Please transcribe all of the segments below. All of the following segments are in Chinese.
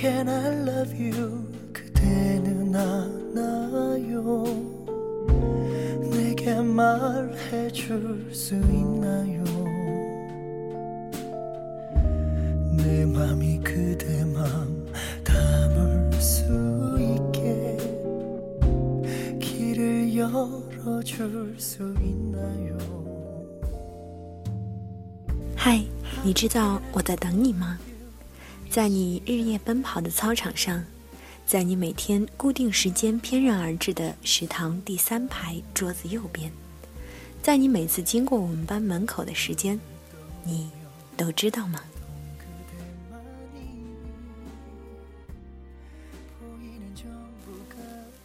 Can I love you? 그대는 알아요. 내게 말해줄 수 있나요? 내 맘이 그대 맘 담을 수 있게 길을 열어줄 수 있나요? 嗨，你知道我在等你吗？ 在你日夜奔跑的操场上，在你每天固定时间翩然而至的食堂第三排桌子右边，在你每次经过我们班门口的时间，你都知道吗？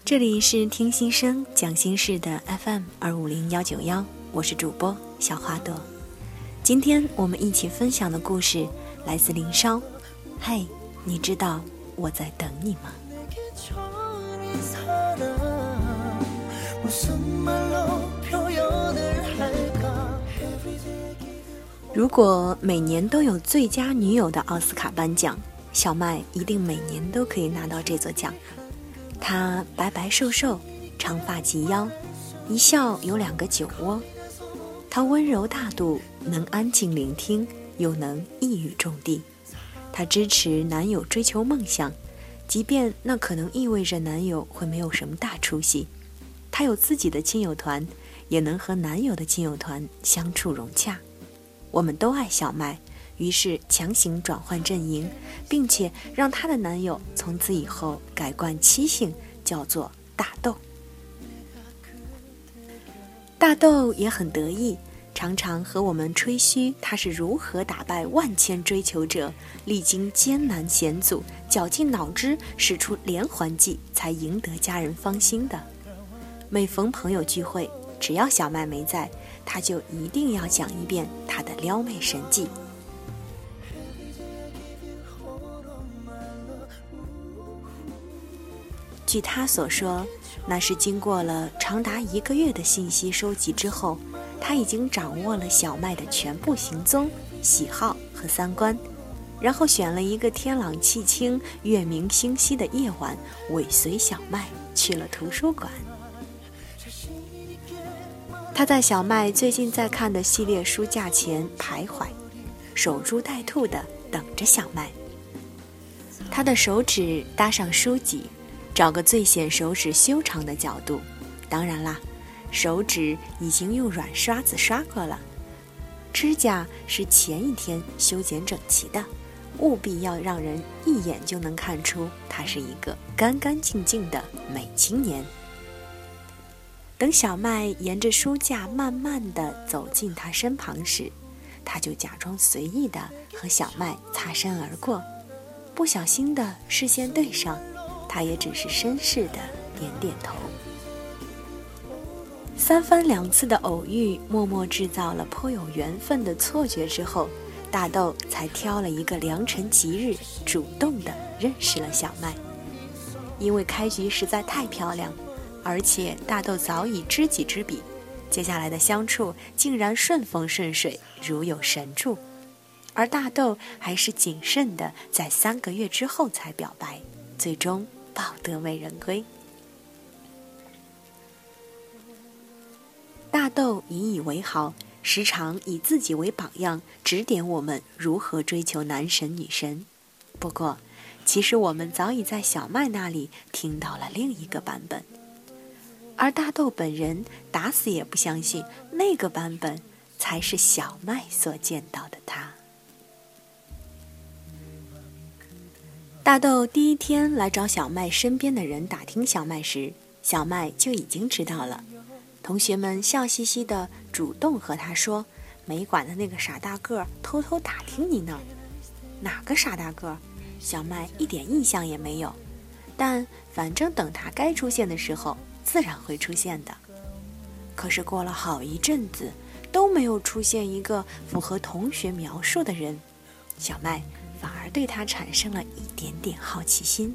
这里是听心声讲心事的 FM 二五零幺九幺，我是主播小花朵。今天我们一起分享的故事来自林梢。嘿，你知道我在等你吗？如果每年都有最佳女友的奥斯卡颁奖，小麦一定每年都可以拿到这座奖。她白白瘦瘦，长发及腰，一笑有两个酒窝。她温柔大度，能安静聆听，又能一语中的。她支持男友追求梦想，即便那可能意味着男友会没有什么大出息。她有自己的亲友团，也能和男友的亲友团相处融洽。我们都爱小麦，于是强行转换阵营，并且让她的男友从此以后改冠妻姓，叫做大豆。大豆也很得意。常常和我们吹嘘他是如何打败万千追求者，历经艰难险阻，绞尽脑汁使出连环计，才赢得家人芳心的。每逢朋友聚会，只要小麦没在，他就一定要讲一遍他的撩妹神技。据他所说，那是经过了长达一个月的信息收集之后。他已经掌握了小麦的全部行踪、喜好和三观，然后选了一个天朗气清、月明星稀的夜晚，尾随小麦去了图书馆。他在小麦最近在看的系列书架前徘徊，守株待兔地等着小麦。他的手指搭上书脊，找个最显手指修长的角度，当然啦。手指已经用软刷子刷过了，指甲是前一天修剪整齐的，务必要让人一眼就能看出他是一个干干净净的美青年。等小麦沿着书架慢慢地走进他身旁时，他就假装随意地和小麦擦身而过，不小心的视线对上，他也只是绅士的点点头。三番两次的偶遇，默默制造了颇有缘分的错觉之后，大豆才挑了一个良辰吉日，主动的认识了小麦。因为开局实在太漂亮，而且大豆早已知己知彼，接下来的相处竟然顺风顺水，如有神助。而大豆还是谨慎的，在三个月之后才表白，最终抱得美人归。大豆引以为豪，时常以自己为榜样，指点我们如何追求男神女神。不过，其实我们早已在小麦那里听到了另一个版本，而大豆本人打死也不相信那个版本才是小麦所见到的他。大豆第一天来找小麦身边的人打听小麦时，小麦就已经知道了。同学们笑嘻嘻的主动和他说：“美馆的那个傻大个偷偷打听你呢。”哪个傻大个？小麦一点印象也没有。但反正等他该出现的时候，自然会出现的。可是过了好一阵子，都没有出现一个符合同学描述的人，小麦反而对他产生了一点点好奇心。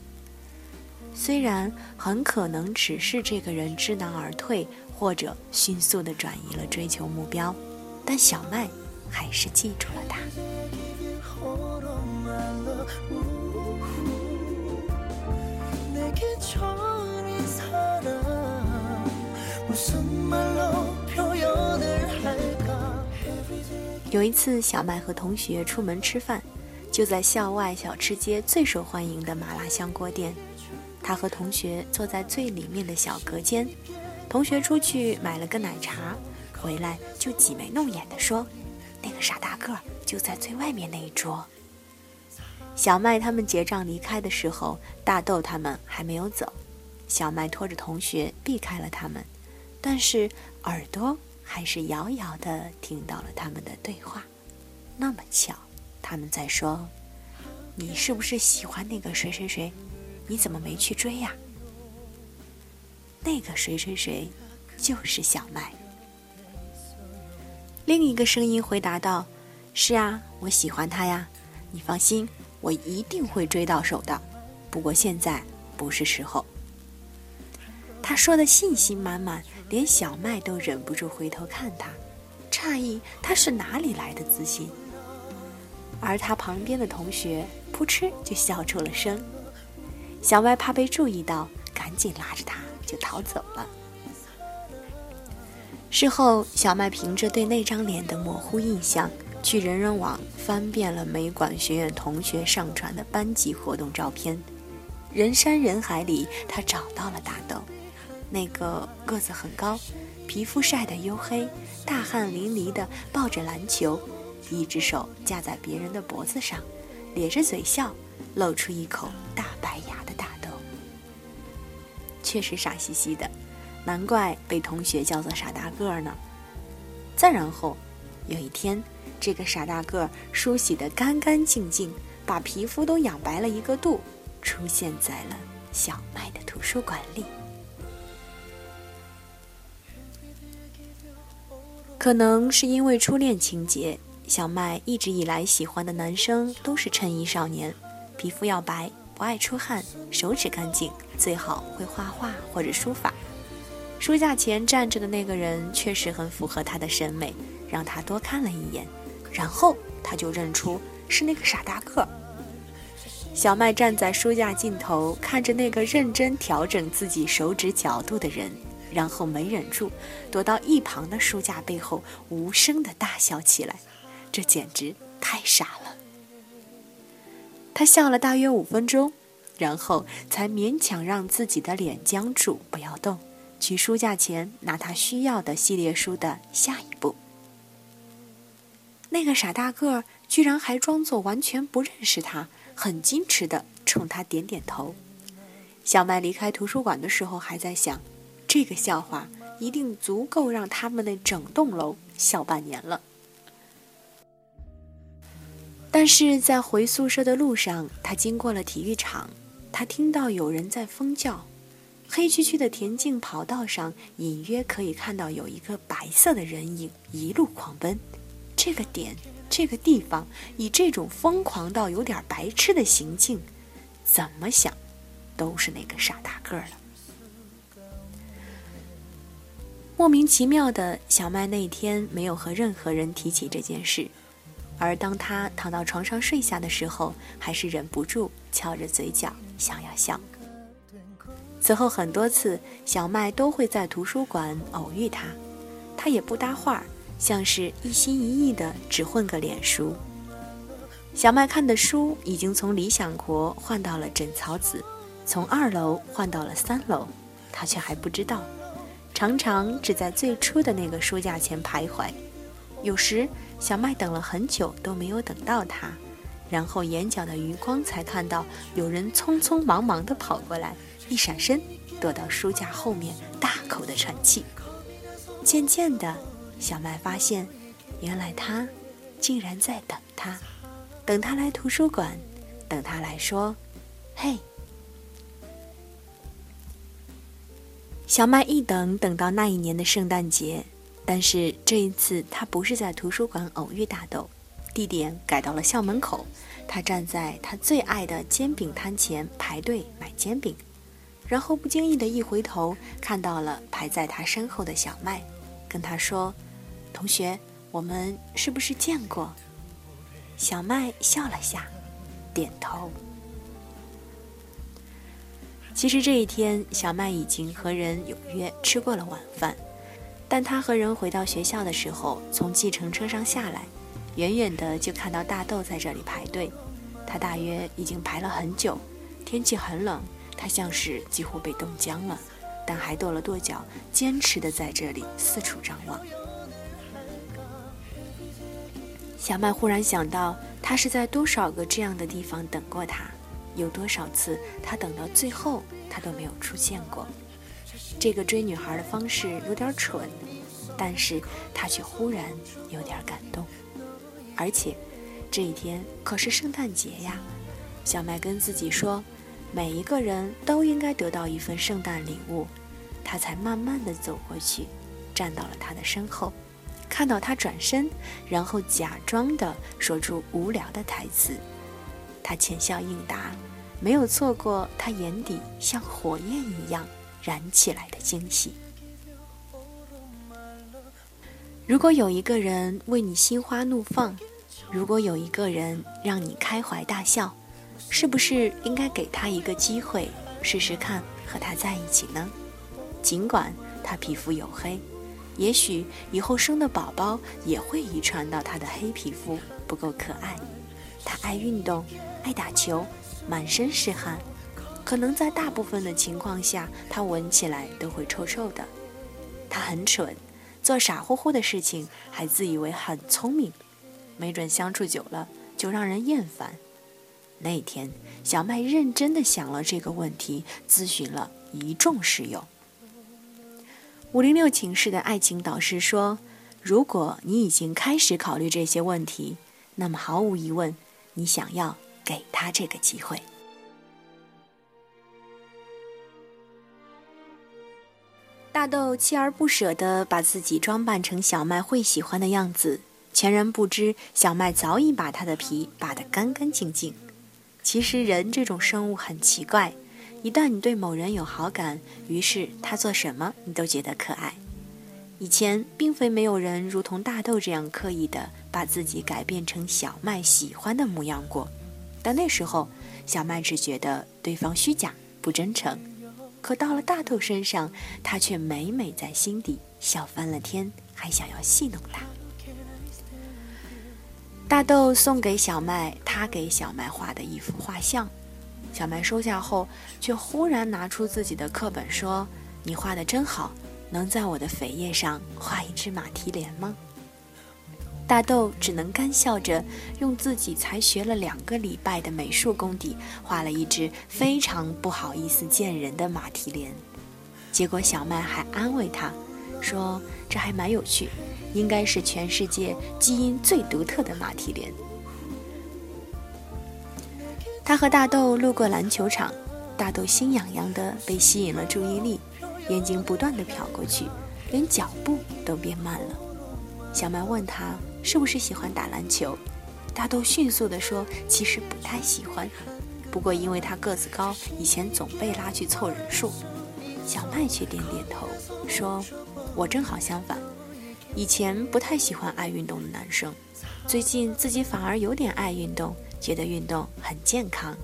虽然很可能只是这个人知难而退。或者迅速地转移了追求目标，但小麦还是记住了他。有一次，小麦和同学出门吃饭，就在校外小吃街最受欢迎的麻辣香锅店。他和同学坐在最里面的小隔间，同学出去买了个奶茶，回来就挤眉弄眼地说：“那个傻大个就在最外面那一桌。”小麦他们结账离开的时候，大豆他们还没有走。小麦拖着同学避开了他们，但是耳朵还是遥遥地听到了他们的对话。那么巧，他们在说：“你是不是喜欢那个谁谁谁？你怎么没去追呀？”那个谁谁谁，就是小麦。另一个声音回答道：“是啊，我喜欢他呀。你放心，我一定会追到手的。不过现在不是时候。”他说的信心满满，连小麦都忍不住回头看他，诧异他是哪里来的自信。而他旁边的同学扑哧就笑出了声。小麦怕被注意到，赶紧拉着他就逃走了。事后，小麦凭着对那张脸的模糊印象，去人人网翻遍了美管学院同学上传的班级活动照片，人山人海里，他找到了大豆。那个个子很高，皮肤晒得黝黑，大汗淋漓的抱着篮球，一只手架在别人的脖子上，咧着嘴笑，露出一口大白牙的大，确实傻兮兮的，难怪被同学叫做傻大个儿呢。再然后，有一天，这个傻大个儿梳洗得干干净净，把皮肤都养白了一个度，出现在了小麦的图书馆里。可能是因为初恋情节，小麦一直以来喜欢的男生都是衬衣少年，皮肤要白，不爱出汗，手指干净，最好会画画或者书法。书架前站着的那个人确实很符合他的审美，让他多看了一眼，然后他就认出是那个傻大个。小麦站在书架尽头，看着那个认真调整自己手指角度的人。然后没忍住，躲到一旁的书架背后，无声的大笑起来。这简直太傻了。他笑了大约五分钟，然后才勉强让自己的脸僵住，不要动，去书架前拿他需要的系列书的下一步。那个傻大个儿居然还装作完全不认识他，很矜持的冲他点点头。小麦离开图书馆的时候，还在想。这个笑话一定足够让他们那整栋楼笑半年了。但是在回宿舍的路上，他经过了体育场，他听到有人在疯叫。黑黢黢的田径跑道上，隐约可以看到有一个白色的人影一路狂奔。这个点，这个地方，以这种疯狂到有点白痴的行径，怎么想，都是那个傻大个了。莫名其妙的小麦那天没有和任何人提起这件事，而当他躺到床上睡下的时候，还是忍不住翘着嘴角想要笑。此后很多次，小麦都会在图书馆偶遇他，他也不搭话，像是一心一意的只混个脸熟。小麦看的书已经从《理想国》换到了《枕草子》，从二楼换到了三楼，他却还不知道。常常只在最初的那个书架前徘徊，有时小麦等了很久都没有等到他，然后眼角的余光才看到有人匆匆忙忙地跑过来，一闪身躲到书架后面，大口的喘气。渐渐的，小麦发现，原来他竟然在等他，等他来图书馆，等他来说：“嘿。”小麦一等等到那一年的圣诞节，但是这一次他不是在图书馆偶遇大豆，地点改到了校门口。他站在他最爱的煎饼摊前排队买煎饼，然后不经意的一回头，看到了排在他身后的小麦，跟他说：“同学，我们是不是见过？”小麦笑了下，点头。其实这一天，小麦已经和人有约吃过了晚饭，但他和人回到学校的时候，从计程车上下来，远远的就看到大豆在这里排队。他大约已经排了很久，天气很冷，他像是几乎被冻僵了，但还跺了跺脚，坚持的在这里四处张望。小麦忽然想到，他是在多少个这样的地方等过他。有多少次他等到最后，他都没有出现过。这个追女孩的方式有点蠢，但是他却忽然有点感动。而且，这一天可是圣诞节呀！小麦跟自己说，每一个人都应该得到一份圣诞礼物。他才慢慢的走过去，站到了他的身后，看到他转身，然后假装的说出无聊的台词。他浅笑应答，没有错过他眼底像火焰一样燃起来的惊喜。如果有一个人为你心花怒放，如果有一个人让你开怀大笑，是不是应该给他一个机会，试试看和他在一起呢？尽管他皮肤黝黑，也许以后生的宝宝也会遗传到他的黑皮肤不够可爱。他爱运动。爱打球，满身是汗，可能在大部分的情况下，他闻起来都会臭臭的。他很蠢，做傻乎乎的事情，还自以为很聪明，没准相处久了就让人厌烦。那天，小麦认真的想了这个问题，咨询了一众室友。五零六寝室的爱情导师说：“如果你已经开始考虑这些问题，那么毫无疑问，你想要。”给他这个机会。大豆锲而不舍地把自己装扮成小麦会喜欢的样子，全然不知小麦早已把他的皮扒得干干净净。其实人这种生物很奇怪，一旦你对某人有好感，于是他做什么你都觉得可爱。以前并非没有人如同大豆这样刻意地把自己改变成小麦喜欢的模样过。但那时候，小麦只觉得对方虚假不真诚，可到了大豆身上，他却每每在心底笑翻了天，还想要戏弄他。大豆送给小麦他给小麦画的一幅画像，小麦收下后，却忽然拿出自己的课本说：“你画的真好，能在我的扉页上画一只马蹄莲吗？”大豆只能干笑着，用自己才学了两个礼拜的美术功底，画了一只非常不好意思见人的马蹄莲。结果小麦还安慰他，说这还蛮有趣，应该是全世界基因最独特的马蹄莲。他和大豆路过篮球场，大豆心痒痒的被吸引了注意力，眼睛不断的瞟过去，连脚步都变慢了。小麦问他。是不是喜欢打篮球？大豆迅速地说：“其实不太喜欢，不过因为他个子高，以前总被拉去凑人数。”小麦却点点头说：“我正好相反，以前不太喜欢爱运动的男生，最近自己反而有点爱运动，觉得运动很健康。”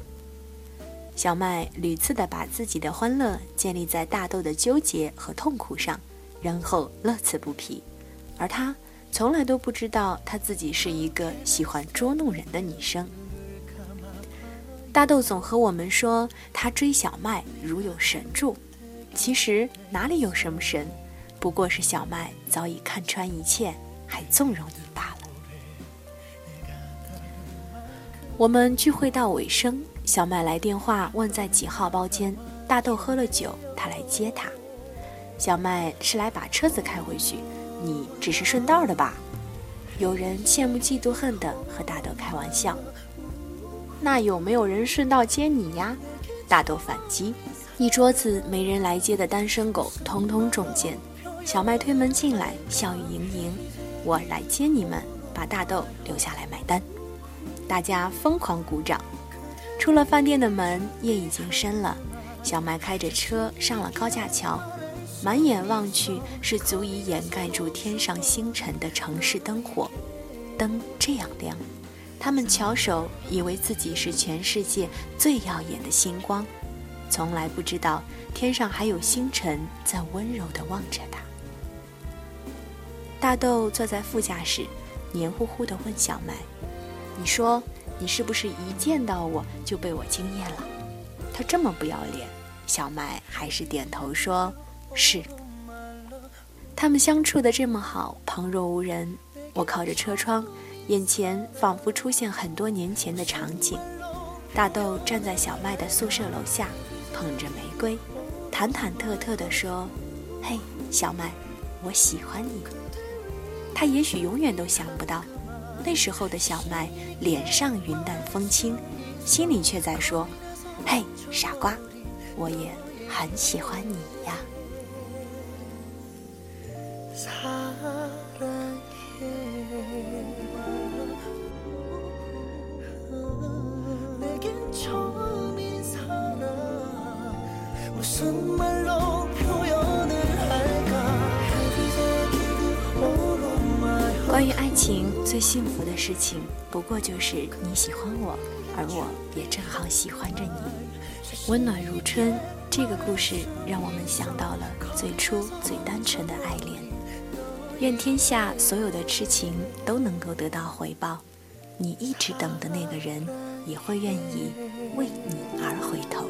小麦屡次地把自己的欢乐建立在大豆的纠结和痛苦上，然后乐此不疲，而他。从来都不知道她自己是一个喜欢捉弄人的女生。大豆总和我们说他追小麦如有神助，其实哪里有什么神，不过是小麦早已看穿一切，还纵容你罢了。我们聚会到尾声，小麦来电话问在几号包间，大豆喝了酒，他来接他。小麦是来把车子开回去。你只是顺道的吧？有人羡慕嫉妒恨的和大豆开玩笑。那有没有人顺道接你呀？大豆反击。一桌子没人来接的单身狗通通中箭。小麦推门进来，笑语盈盈。我来接你们，把大豆留下来买单。大家疯狂鼓掌。出了饭店的门，夜已经深了。小麦开着车上了高架桥。满眼望去，是足以掩盖住天上星辰的城市灯火。灯这样亮，他们翘首，以为自己是全世界最耀眼的星光。从来不知道天上还有星辰在温柔地望着他。大豆坐在副驾驶，黏糊糊地问小麦：“你说，你是不是一见到我就被我惊艳了？”他这么不要脸，小麦还是点头说：“是。”他们相处的这么好，旁若无人。我靠着车窗，眼前仿佛出现很多年前的场景。大豆站在小麦的宿舍楼下，捧着玫瑰，忐忐忑忑地说：“嘿，小麦，我喜欢你。”他也许永远都想不到，那时候的小麦脸上云淡风轻，心里却在说：“嘿，傻瓜，我也很喜欢你呀。” 무슨 말로 표현을 할까 关于爱情，最幸福的事情，不过就是你喜欢我，而我也正好喜欢着你。温暖如春，这个故事让我们想到了最初最单纯的爱恋。 愿天下所有的痴情都能够得到回报，你一直等的那个人也会愿意为你而回头。